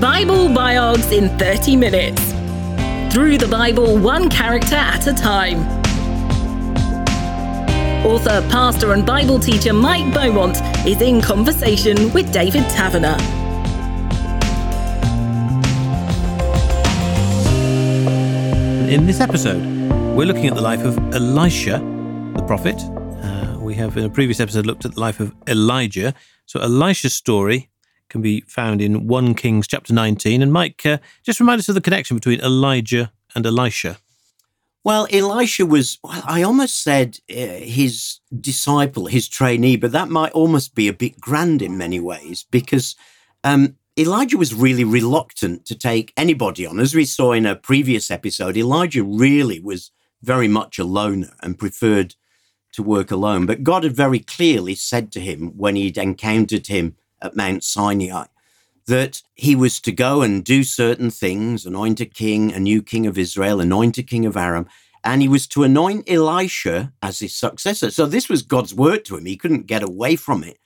Bible Biogs in 30 minutes. Through the Bible, one character at a time. Author, pastor, and Bible teacher Mike Beaumont is in conversation with David Taverner. In this episode, we're looking at the life of Elisha, the prophet. Uh, we have, in a previous episode, looked at the life of Elijah. So, Elisha's story can be found in 1 Kings chapter 19. And Mike, uh, just remind us of the connection between Elijah and Elisha. Well, Elisha was, well, I almost said uh, his disciple, his trainee, but that might almost be a bit grand in many ways because um, Elijah was really reluctant to take anybody on. As we saw in a previous episode, Elijah really was very much a loner and preferred to work alone. But God had very clearly said to him when he'd encountered him at Mount Sinai that he was to go and do certain things, anoint a king, a new king of Israel, anoint a king of Aram, and he was to anoint Elisha as his successor. So this was God's word to him. He couldn't get away from it.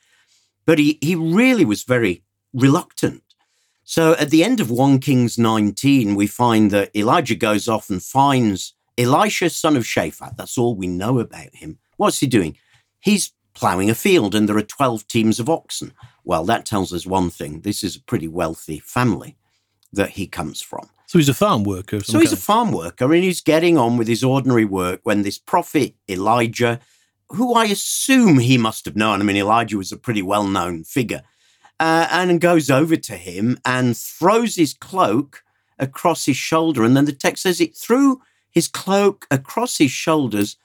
But he, he really was very reluctant. So at the end of 1 Kings 19, we find that Elijah goes off and finds Elisha, son of Shaphat. That's all we know about him. What's he doing? He's ploughing a field and there are 12 teams of oxen. Well, that tells us one thing. This is a pretty wealthy family that he comes from. So he's a farm worker. So he's kind. a farm worker and he's getting on with his ordinary work when this prophet Elijah, who I assume he must have known, I mean, Elijah was a pretty well known figure, uh, and goes over to him and throws his cloak across his shoulder. And then the text says it threw his cloak across his shoulders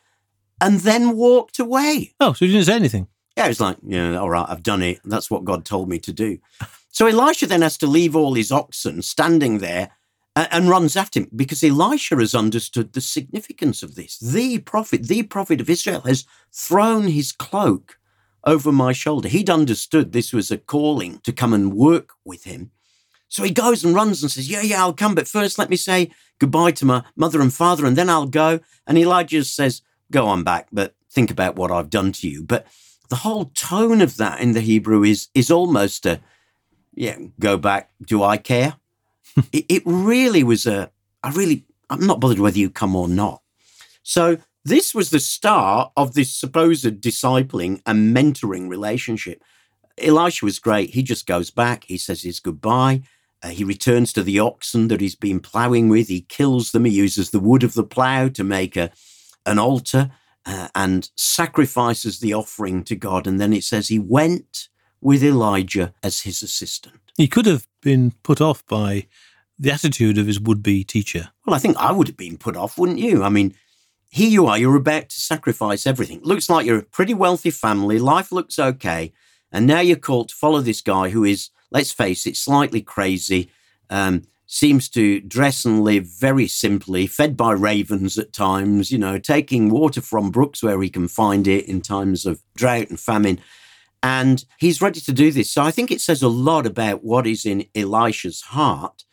and then walked away. Oh, so he didn't say anything? Yeah, was like, yeah, all right, I've done it. That's what God told me to do. So Elisha then has to leave all his oxen standing there and, and runs after him because Elisha has understood the significance of this. The prophet, the prophet of Israel, has thrown his cloak over my shoulder. He'd understood this was a calling to come and work with him. So he goes and runs and says, Yeah, yeah, I'll come. But first, let me say goodbye to my mother and father, and then I'll go. And Elijah says, Go on back, but think about what I've done to you. But the whole tone of that in the Hebrew is is almost a yeah, go back. Do I care? it, it really was a I really I'm not bothered whether you come or not. So this was the start of this supposed discipling and mentoring relationship. Elisha was great. He just goes back. He says his goodbye. Uh, he returns to the oxen that he's been ploughing with. He kills them. He uses the wood of the plough to make a, an altar uh, and sacrifices the offering to God. And then it says he went with Elijah as his assistant. He could have been put off by the attitude of his would be teacher. Well, I think I would have been put off, wouldn't you? I mean, here you are, you're about to sacrifice everything. Looks like you're a pretty wealthy family, life looks okay. And now you're called to follow this guy who is, let's face it, slightly crazy. Um, seems to dress and live very simply, fed by ravens at times, you know, taking water from brooks where he can find it in times of drought and famine. And he's ready to do this. So I think it says a lot about what is in Elisha's heart.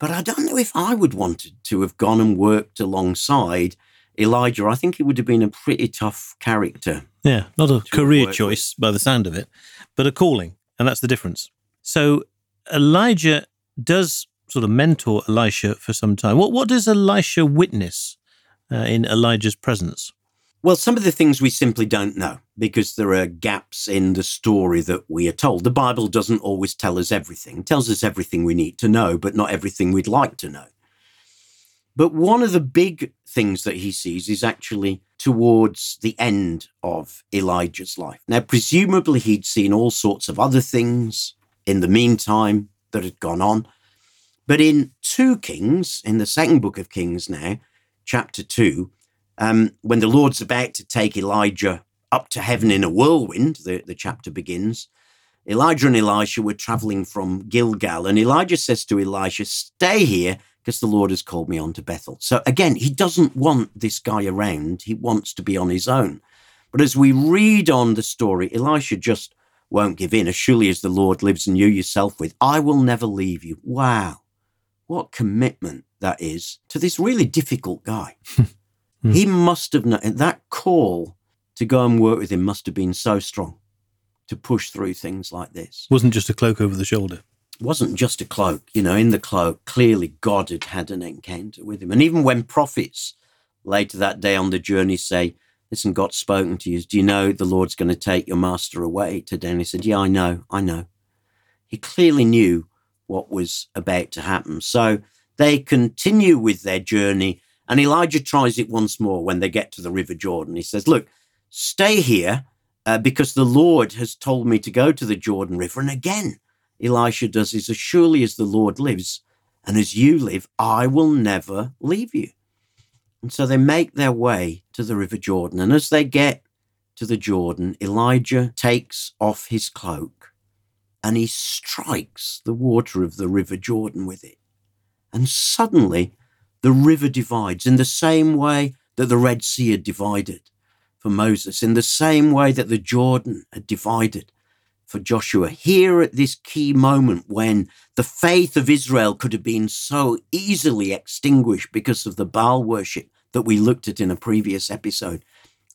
But I don't know if I would wanted to have gone and worked alongside Elijah. I think he would have been a pretty tough character. Yeah, not a career choice by the sound of it, but a calling. And that's the difference. So Elijah does sort of mentor Elisha for some time. What what does Elisha witness uh, in Elijah's presence? Well, some of the things we simply don't know because there are gaps in the story that we are told. The Bible doesn't always tell us everything. It tells us everything we need to know, but not everything we'd like to know. But one of the big things that he sees is actually towards the end of Elijah's life. Now, presumably, he'd seen all sorts of other things in the meantime that had gone on. But in 2 Kings, in the second book of Kings now, chapter 2, um, when the Lord's about to take Elijah up to heaven in a whirlwind, the, the chapter begins, Elijah and Elisha were traveling from Gilgal, and Elijah says to Elisha, Stay here because the Lord has called me on to Bethel. So again, he doesn't want this guy around, he wants to be on his own. But as we read on the story, Elisha just won't give in. As surely as the Lord lives and you yourself with, I will never leave you. Wow. What commitment that is to this really difficult guy. mm. He must have known that call to go and work with him must have been so strong to push through things like this. Wasn't just a cloak over the shoulder. wasn't just a cloak. You know, in the cloak, clearly God had had an encounter with him. And even when prophets later that day on the journey say, Listen, God's spoken to you. Do you know the Lord's going to take your master away today? And he said, Yeah, I know, I know. He clearly knew what was about to happen. So they continue with their journey. And Elijah tries it once more when they get to the River Jordan. He says, Look, stay here uh, because the Lord has told me to go to the Jordan River. And again, Elisha does is as surely as the Lord lives and as you live, I will never leave you. And so they make their way to the River Jordan. And as they get to the Jordan, Elijah takes off his cloak and he strikes the water of the River Jordan with it. And suddenly the river divides in the same way that the Red Sea had divided for Moses, in the same way that the Jordan had divided for Joshua. Here at this key moment when the faith of Israel could have been so easily extinguished because of the Baal worship that we looked at in a previous episode.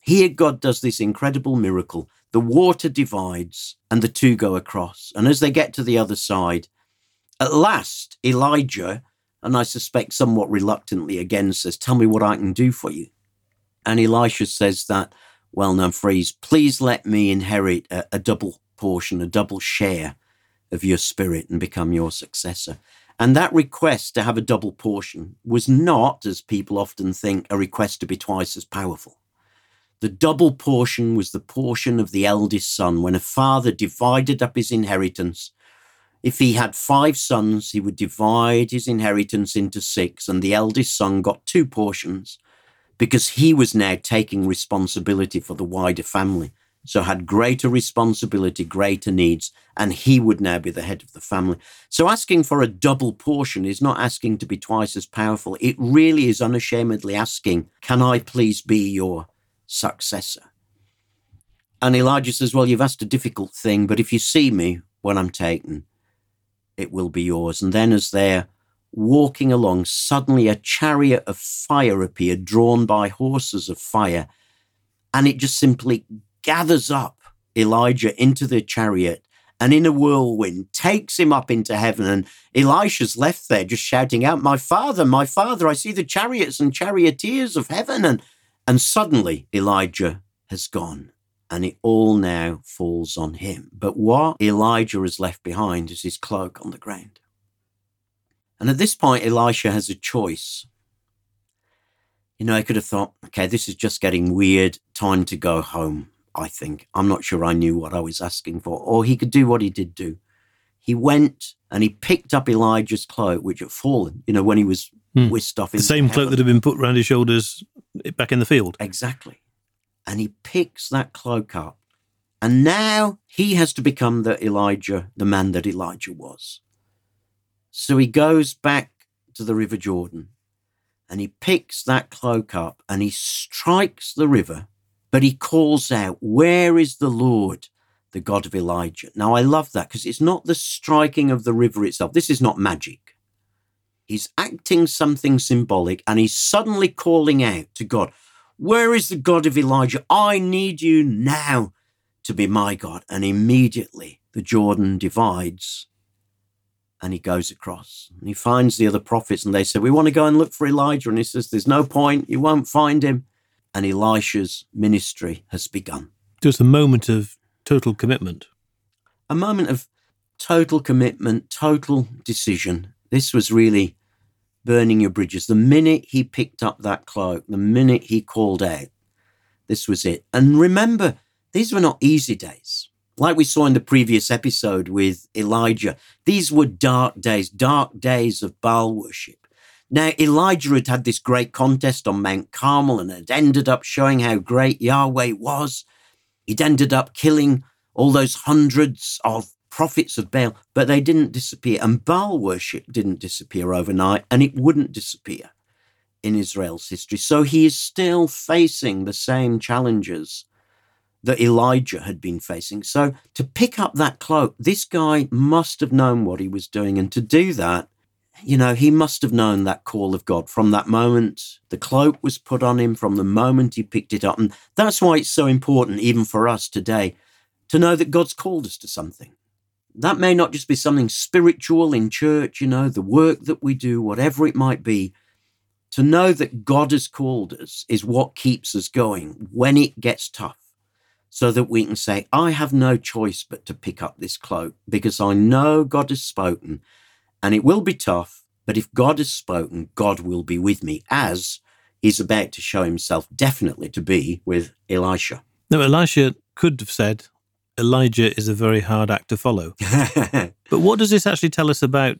Here, God does this incredible miracle. The water divides and the two go across. And as they get to the other side, at last, Elijah, and I suspect somewhat reluctantly again, says, Tell me what I can do for you. And Elisha says that well known phrase, please let me inherit a, a double portion, a double share of your spirit and become your successor. And that request to have a double portion was not, as people often think, a request to be twice as powerful. The double portion was the portion of the eldest son. When a father divided up his inheritance, if he had five sons, he would divide his inheritance into six, and the eldest son got two portions because he was now taking responsibility for the wider family. So had greater responsibility, greater needs, and he would now be the head of the family. So asking for a double portion is not asking to be twice as powerful. It really is unashamedly asking, Can I please be your successor? And Elijah says, Well, you've asked a difficult thing, but if you see me when I'm taken, it will be yours. And then as they're walking along, suddenly a chariot of fire appeared, drawn by horses of fire. And it just simply gathers up Elijah into the chariot and in a whirlwind takes him up into heaven. And Elisha's left there just shouting out, My father, my father, I see the chariots and charioteers of heaven. And, and suddenly Elijah has gone and it all now falls on him. But what Elijah has left behind is his cloak on the ground. And at this point, Elisha has a choice. You know, I could have thought, okay, this is just getting weird. Time to go home, I think. I'm not sure I knew what I was asking for. Or he could do what he did do. He went and he picked up Elijah's cloak, which had fallen, you know, when he was Hmm. off. The same cloak that had been put around his shoulders eh, back in the field. Exactly. And he picks that cloak up. And now he has to become the Elijah, the man that Elijah was. So he goes back to the River Jordan and he picks that cloak up and he strikes the river, but he calls out, Where is the Lord, the God of Elijah? Now, I love that because it's not the striking of the river itself. This is not magic. He's acting something symbolic and he's suddenly calling out to God, Where is the God of Elijah? I need you now to be my God. And immediately the Jordan divides and he goes across and he finds the other prophets and they say, We want to go and look for Elijah. And he says, There's no point, you won't find him. And Elisha's ministry has begun. Just a moment of total commitment. A moment of total commitment, total decision. This was really burning your bridges. The minute he picked up that cloak, the minute he called out, this was it. And remember, these were not easy days. Like we saw in the previous episode with Elijah, these were dark days, dark days of Baal worship. Now, Elijah had had this great contest on Mount Carmel and had ended up showing how great Yahweh was. He'd ended up killing all those hundreds of prophets of Baal, but they didn't disappear. And Baal worship didn't disappear overnight, and it wouldn't disappear in Israel's history. So he is still facing the same challenges that Elijah had been facing. So to pick up that cloak, this guy must have known what he was doing. And to do that, you know, he must have known that call of God from that moment. The cloak was put on him from the moment he picked it up. And that's why it's so important, even for us today, to know that God's called us to something. That may not just be something spiritual in church, you know, the work that we do, whatever it might be. To know that God has called us is what keeps us going when it gets tough, so that we can say, I have no choice but to pick up this cloak because I know God has spoken and it will be tough. But if God has spoken, God will be with me, as he's about to show himself definitely to be with Elisha. No, Elisha could have said, Elijah is a very hard act to follow. but what does this actually tell us about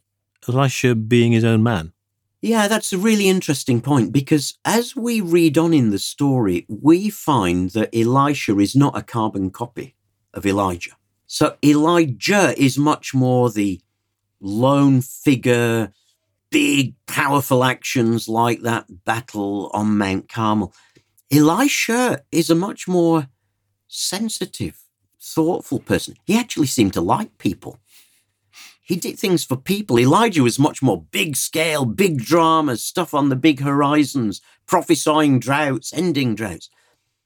Elisha being his own man? Yeah, that's a really interesting point because as we read on in the story, we find that Elisha is not a carbon copy of Elijah. So Elijah is much more the lone figure, big, powerful actions like that battle on Mount Carmel. Elisha is a much more sensitive, thoughtful person. He actually seemed to like people. He did things for people. Elijah was much more big scale, big dramas, stuff on the big horizons, prophesying droughts, ending droughts.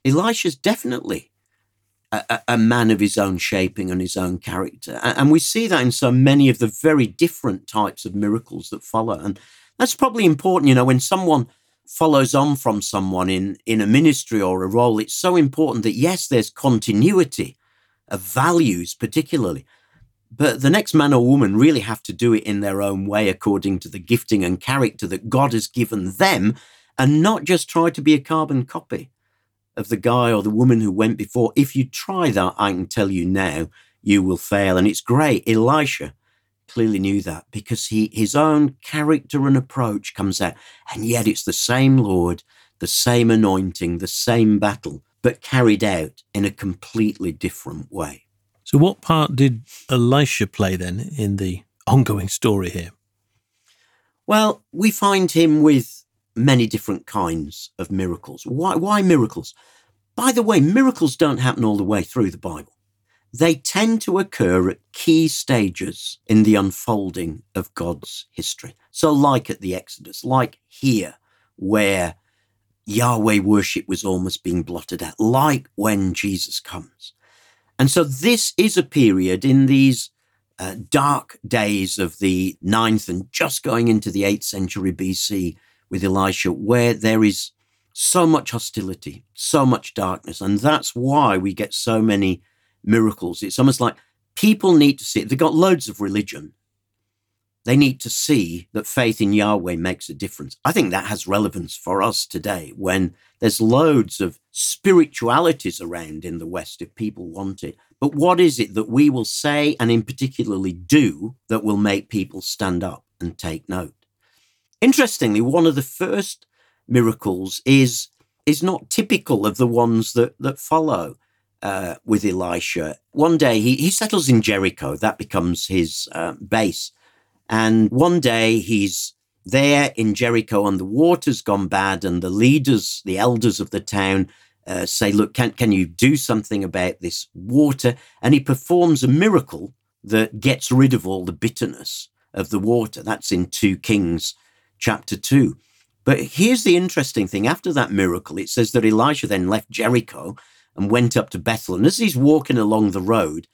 Elisha's definitely a, a, man of his own shaping and his own character. And we see that in so many of the very different types of miracles that follow. And that's probably important, you know, when someone follows on from someone in, in a ministry or a role, it's so important that, yes, there's continuity of values, particularly, but the next man or woman really have to do it in their own way according to the gifting and character that God has given them and not just try to be a carbon copy of the guy or the woman who went before. If you try that, I can tell you now, you will fail. And it's great. Elisha clearly knew that because he his own character and approach comes out. And yet it's the same Lord, the same anointing, the same battle, but carried out in a completely different way. So, what part did Elisha play then in the ongoing story here? Well, we find him with many different kinds of miracles. Why, why miracles? By the way, miracles don't happen all the way through the Bible. They tend to occur at key stages in the unfolding of God's history. So, like at the Exodus, like here, where Yahweh worship was almost being blotted out, like when Jesus comes. And so this is a period in these uh, dark days of the ninth and just going into the eighth century BC with Elisha, where there is so much hostility, so much darkness. And that's why we get so many miracles. It's almost like people need to see it. They've got loads of religion, they need to see that faith in Yahweh makes a difference. I think that has relevance for us today when there's loads of spiritualities around in the West if people want it. But what is it that we will say and in particularly do that will make people stand up and take note? Interestingly, one of the first miracles is is not typical of the ones that that follow. Uh, with Elisha. One day he, he settles in Jericho. That becomes his uh, base. And one day he's there in Jericho and the water's gone bad, and the leaders, the elders of the town, uh, say, Look, can, can you do something about this water? And he performs a miracle that gets rid of all the bitterness of the water. That's in 2 Kings chapter 2. But here's the interesting thing after that miracle, it says that Elisha then left Jericho and went up to Bethel. And as he's walking along the road,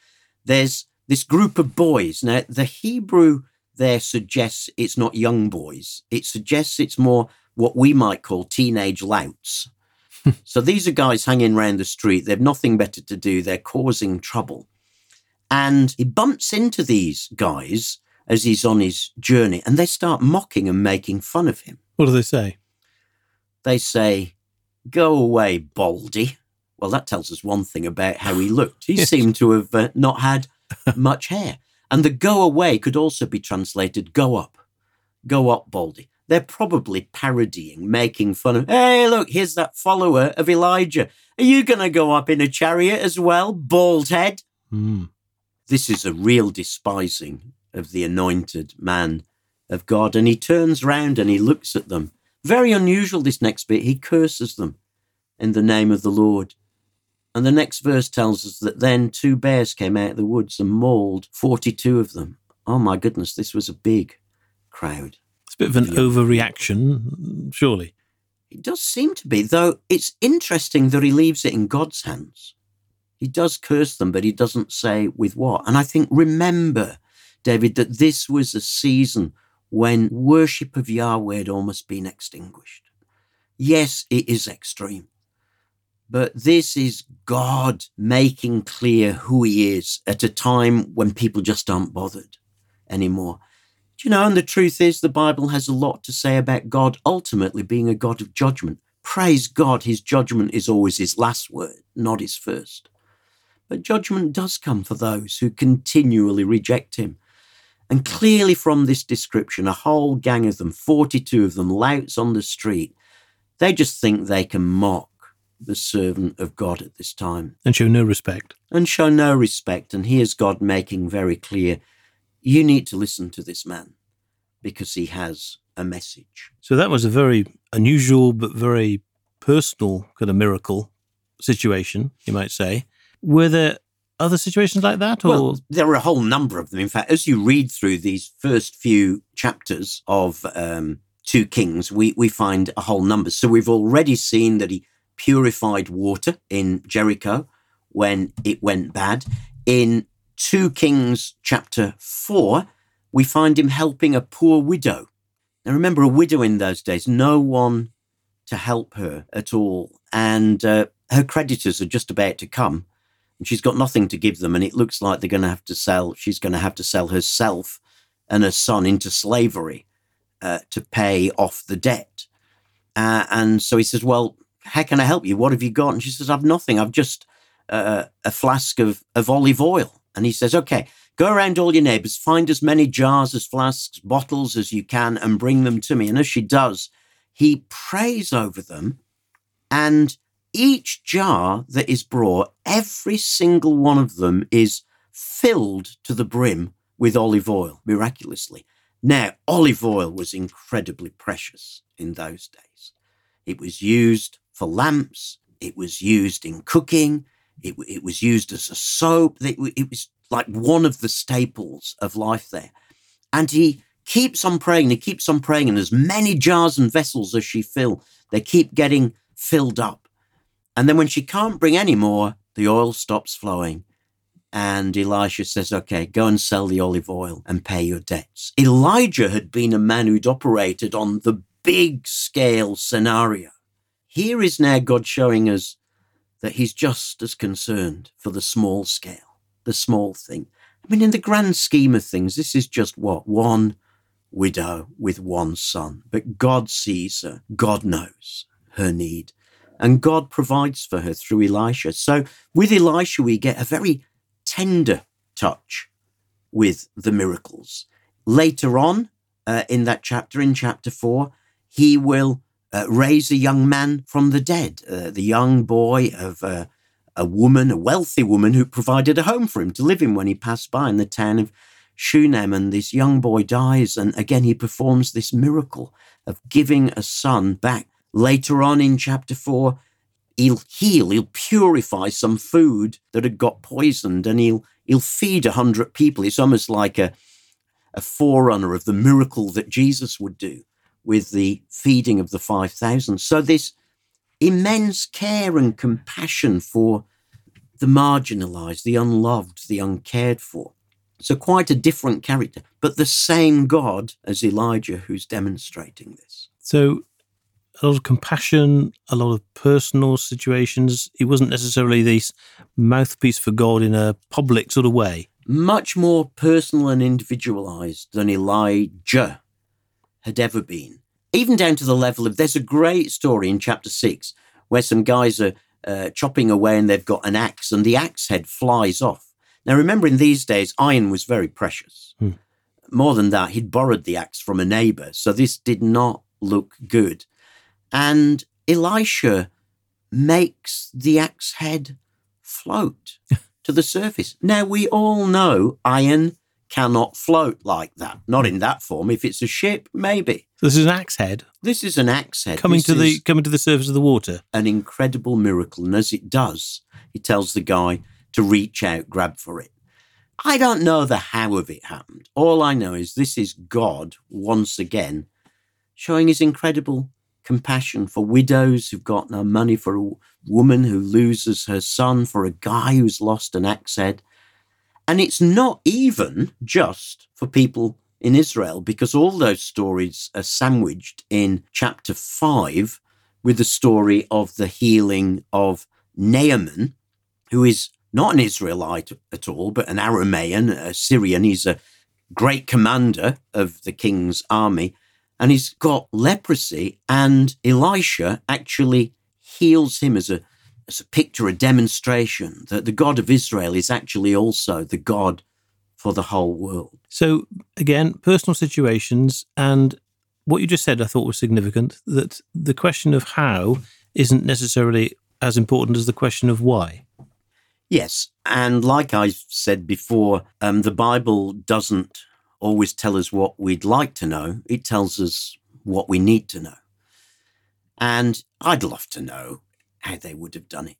there's this group of boys. Now, the Hebrew there suggests it's not young boys. It suggests it's more what we might call teenage louts. so these are guys hanging around the street. They've nothing better to do. They're causing trouble. And he bumps into these guys as he's on his journey and they start mocking and making fun of him. What do they say? They say, Go away, Baldy. Well, that tells us one thing about how he looked. He yes. seemed to have uh, not had much hair. And the go away could also be translated go up. Go up, Baldy. They're probably parodying, making fun of, hey, look, here's that follower of Elijah. Are you going to go up in a chariot as well, bald head? Mm. This is a real despising of the anointed man of God. And he turns round and he looks at them. Very unusual, this next bit. He curses them in the name of the Lord. And the next verse tells us that then two bears came out of the woods and mauled 42 of them. Oh my goodness, this was a big crowd. It's a bit of an overreaction, surely. It does seem to be, though it's interesting that he leaves it in God's hands. He does curse them, but he doesn't say with what. And I think, remember, David, that this was a season when worship of Yahweh had almost been extinguished. Yes, it is extreme, but this is God making clear who he is at a time when people just aren't bothered anymore. Do you know, and the truth is, the Bible has a lot to say about God ultimately being a God of judgment. Praise God, his judgment is always his last word, not his first. But judgment does come for those who continually reject him. And clearly, from this description, a whole gang of them, 42 of them, louts on the street, they just think they can mock the servant of God at this time. And show no respect. And show no respect. And here's God making very clear you need to listen to this man because he has a message. So that was a very unusual but very personal kind of miracle situation, you might say. Were there other situations like that? Or? Well, there are a whole number of them. In fact, as you read through these first few chapters of um, 2 Kings, we, we find a whole number. So we've already seen that he purified water in Jericho when it went bad. In 2 Kings chapter 4, we find him helping a poor widow. Now remember, a widow in those days, no one to help her at all. And uh, her creditors are just about to come and she's got nothing to give them. And it looks like they're going to have to sell, she's going to have to sell herself and her son into slavery uh, to pay off the debt. Uh, and so he says, Well, how can I help you? What have you got? And she says, I've nothing. I've just uh, a flask of, of olive oil. And he says, Okay, go around all your neighbors, find as many jars as flasks, bottles as you can, and bring them to me. And as she does, he prays over them. And each jar that is brought, every single one of them is filled to the brim with olive oil miraculously. Now, olive oil was incredibly precious in those days. It was used for lamps, it was used in cooking, it, it was used as a soap. It, it was like one of the staples of life there. And he keeps on praying, he keeps on praying, and as many jars and vessels as she fill, they keep getting filled up. And then when she can't bring any more, the oil stops flowing. And Elisha says, Okay, go and sell the olive oil and pay your debts. Elijah had been a man who'd operated on the big scale scenario. Here is now God showing us that he's just as concerned for the small scale, the small thing. I mean, in the grand scheme of things, this is just what? One widow with one son. But God sees her, God knows her need, and God provides for her through Elisha. So with Elisha, we get a very tender touch with the miracles. Later on uh, in that chapter, in chapter four, he will uh, raise a young man from the dead, uh, the young boy of uh, a woman, a wealthy woman who provided a home for him to live in when he passed by in the town of Shunem. And this young boy dies. And again, he performs this miracle of giving a son back. Later on in chapter four, he'll heal, he'll purify some food that had got poisoned and he'll, he'll feed a hundred people. It's almost like a, a forerunner of the miracle that Jesus would do with the feeding of the 5,000. So, this immense care and compassion for the marginalized, the unloved, the uncared for. So, quite a different character, but the same God as Elijah who's demonstrating this. So, a lot of compassion, a lot of personal situations. He wasn't necessarily this mouthpiece for God in a public sort of way. Much more personal and individualized than Elijah had ever been. Even down to the level of there's a great story in chapter six where some guys are uh, chopping away and they've got an axe and the axe head flies off. Now, remember, in these days, iron was very precious. Hmm. More than that, he'd borrowed the axe from a neighbor. So this did not look good. And Elisha makes the axe head float to the surface. Now, we all know iron cannot float like that. Not in that form. If it's a ship, maybe. This is an axe head. This is an axe head coming this to the coming to the surface of the water. An incredible miracle, and as it does, he tells the guy to reach out, grab for it. I don't know the how of it happened. All I know is this is God once again showing his incredible compassion for widows who've got no money, for a woman who loses her son, for a guy who's lost an axe head. And it's not even just for people in Israel, because all those stories are sandwiched in chapter 5 with the story of the healing of Naaman, who is not an Israelite at all, but an Aramean, a Syrian. He's a great commander of the king's army, and he's got leprosy. And Elisha actually heals him as a, as a picture, a demonstration that the God of Israel is actually also the God for the whole world. So, again, personal situations. And what you just said, I thought was significant that the question of how isn't necessarily as important as the question of why. Yes. And like I said before, um, the Bible doesn't always tell us what we'd like to know, it tells us what we need to know. And I'd love to know how they would have done it.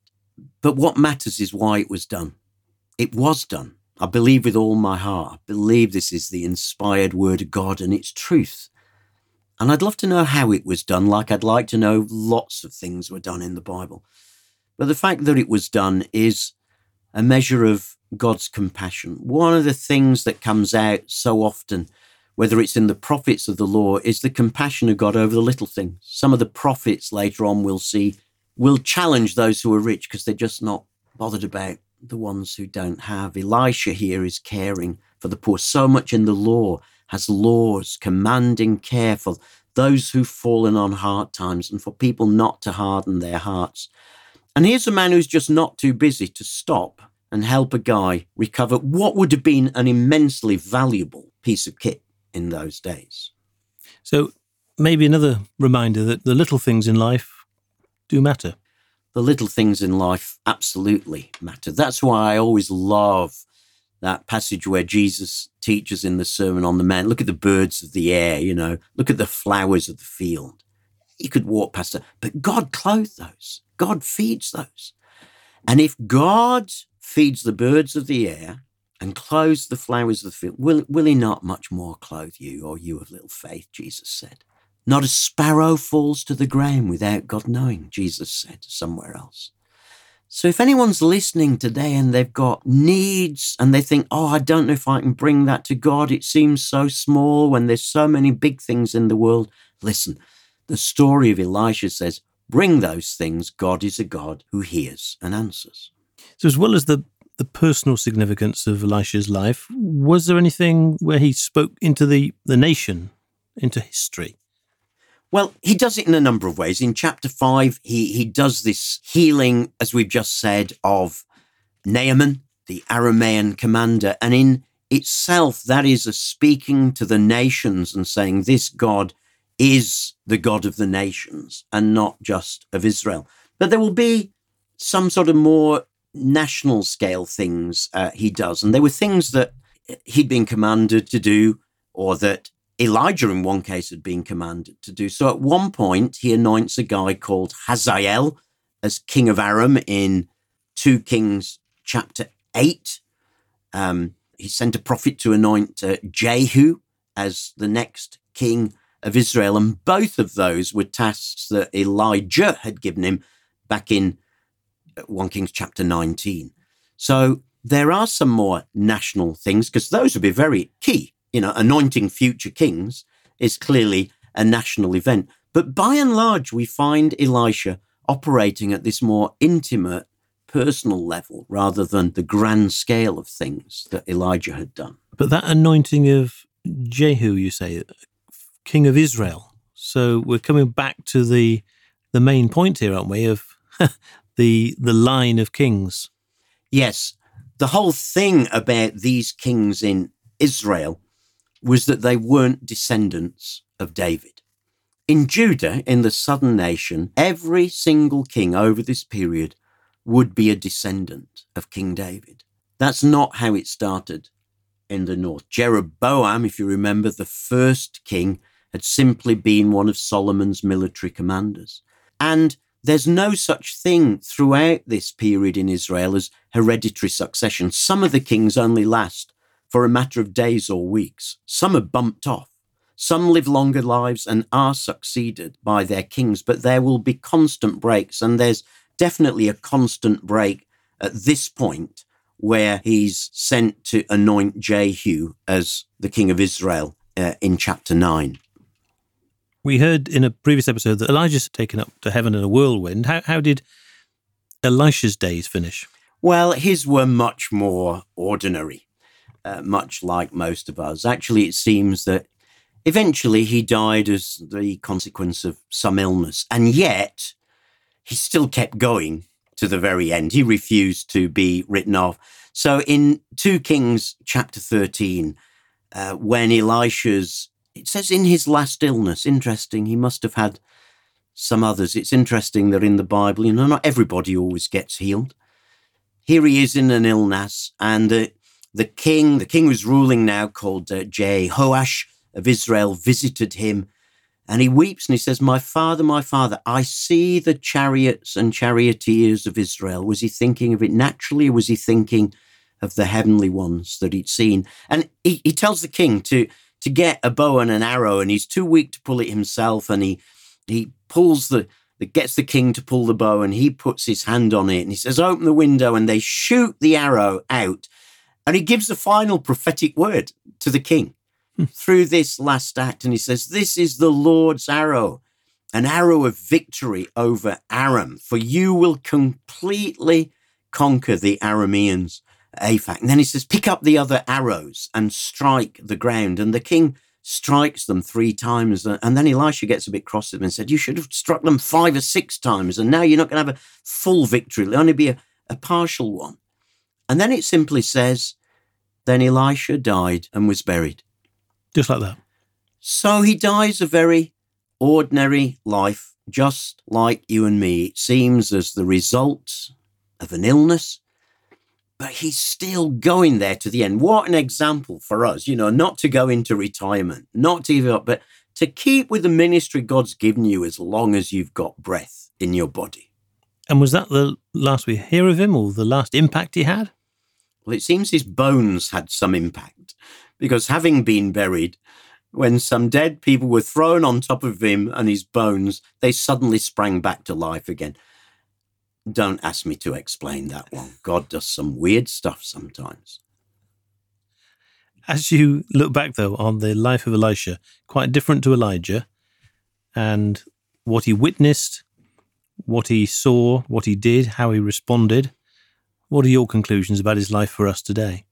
But what matters is why it was done. It was done. I believe with all my heart. I believe this is the inspired word of God and its truth. And I'd love to know how it was done, like I'd like to know lots of things were done in the Bible. But the fact that it was done is a measure of God's compassion. One of the things that comes out so often, whether it's in the prophets of the law, is the compassion of God over the little things. Some of the prophets later on we'll see will challenge those who are rich because they're just not bothered about the ones who don't have. Elisha here is caring for the poor. So much in the law has laws commanding care for those who've fallen on hard times and for people not to harden their hearts. And here's a man who's just not too busy to stop and help a guy recover what would have been an immensely valuable piece of kit in those days. So, maybe another reminder that the little things in life do matter the little things in life absolutely matter. That's why I always love that passage where Jesus teaches in the Sermon on the Mount look at the birds of the air, you know, look at the flowers of the field. You could walk past it, but God clothes those, God feeds those. And if God feeds the birds of the air and clothes the flowers of the field, will, will he not much more clothe you, or you of little faith? Jesus said. Not a sparrow falls to the ground without God knowing, Jesus said somewhere else. So if anyone's listening today and they've got needs and they think, oh, I don't know if I can bring that to God, it seems so small when there's so many big things in the world. Listen, the story of Elisha says, bring those things. God is a God who hears and answers. So, as well as the the personal significance of Elisha's life, was there anything where he spoke into the, the nation, into history? Well, he does it in a number of ways. In chapter five, he, he does this healing, as we've just said, of Naaman, the Aramean commander. And in itself, that is a speaking to the nations and saying, This God is the God of the nations and not just of Israel. But there will be some sort of more national scale things uh, he does. And there were things that he'd been commanded to do or that Elijah, in one case, had been commanded to do. So at one point, he anoints a guy called Hazael as king of Aram in 2 Kings chapter 8. Um, he sent a prophet to anoint uh, Jehu as the next king of Israel. And both of those were tasks that Elijah had given him back in uh, 1 Kings chapter 19. So there are some more national things because those would be very key you know, anointing future kings is clearly a national event. But by and large, we find Elisha operating at this more intimate, personal level rather than the grand scale of things that Elijah had done. But that anointing of Jehu, you say, king of Israel. So we're coming back to the the main point here, aren't we? Of the the line of kings. Yes, the whole thing about these kings in Israel was that they weren't descendants of David. In Judah, in the southern nation, every single king over this period would be a descendant of King David. That's not how it started in the north. Jeroboam, if you remember, the first king, had simply been one of Solomon's military commanders. And there's no such thing throughout this period in Israel as hereditary succession. Some of the kings only last for a matter of days or weeks. Some are bumped off. Some live longer lives and are succeeded by their kings, but there will be constant breaks. And there's definitely a constant break at this point where he's sent to anoint Jehu as the king of Israel uh, in chapter 9. We heard in a previous episode that Elijah's taken up to heaven in a whirlwind. How, how did Elisha's days finish? Well, his were much more ordinary, uh, much like most of us. Actually, it seems that Eventually, he died as the consequence of some illness, and yet he still kept going to the very end. He refused to be written off. So, in 2 Kings chapter 13, uh, when Elisha's, it says in his last illness, interesting, he must have had some others. It's interesting that in the Bible, you know, not everybody always gets healed. Here he is in an illness, and uh, the king, the king was ruling now called uh, Jehoash, of Israel visited him. And he weeps and he says, My father, my father, I see the chariots and charioteers of Israel. Was he thinking of it naturally or was he thinking of the heavenly ones that he'd seen? And he, he tells the king to, to get a bow and an arrow, and he's too weak to pull it himself. And he, he pulls the, gets the king to pull the bow and he puts his hand on it and he says, Open the window, and they shoot the arrow out. And he gives the final prophetic word to the king hmm. through this last act. And he says, This is the Lord's arrow, an arrow of victory over Aram, for you will completely conquer the Arameans. Aphek. And then he says, Pick up the other arrows and strike the ground. And the king strikes them three times. And then Elisha gets a bit cross with him and said, You should have struck them five or six times. And now you're not going to have a full victory. It'll only be a, a partial one. And then it simply says, Then Elisha died and was buried. Just like that. So he dies a very ordinary life, just like you and me. It seems as the result of an illness, but he's still going there to the end. What an example for us, you know, not to go into retirement, not to give up, but to keep with the ministry God's given you as long as you've got breath in your body. And was that the last we hear of him or the last impact he had? Well, it seems his bones had some impact because having been buried, when some dead people were thrown on top of him and his bones, they suddenly sprang back to life again. Don't ask me to explain that one. God does some weird stuff sometimes. As you look back, though, on the life of Elisha, quite different to Elijah, and what he witnessed, what he saw, what he did, how he responded, what are your conclusions about his life for us today?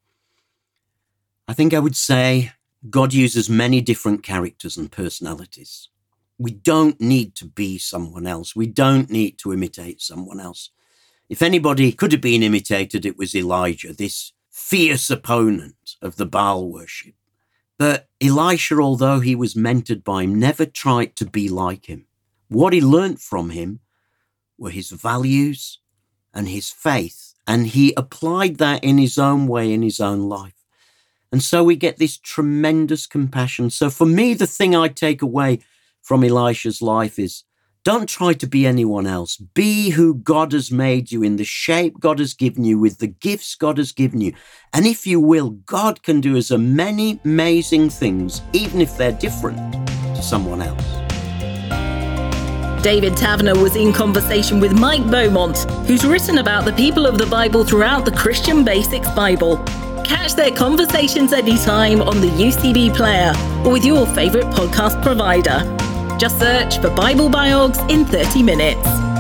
I think I would say God uses many different characters and personalities. We don't need to be someone else. We don't need to imitate someone else. If anybody could have been imitated, it was Elijah, this fierce opponent of the Baal worship. But Elisha, although he was mentored by him, never tried to be like him. What he learnt from him were his values and his faith, and he applied that in his own way in his own life. And so we get this tremendous compassion. So for me, the thing I take away from Elisha's life is don't try to be anyone else. Be who God has made you in the shape God has given you, with the gifts God has given you. And if you will, God can do as many amazing things, even if they're different to someone else. David Taverner was in conversation with Mike Beaumont, who's written about the people of the Bible throughout the Christian Basics Bible. Catch their conversations anytime on the UCB player or with your favourite podcast provider. Just search for Bible Biogs in 30 minutes.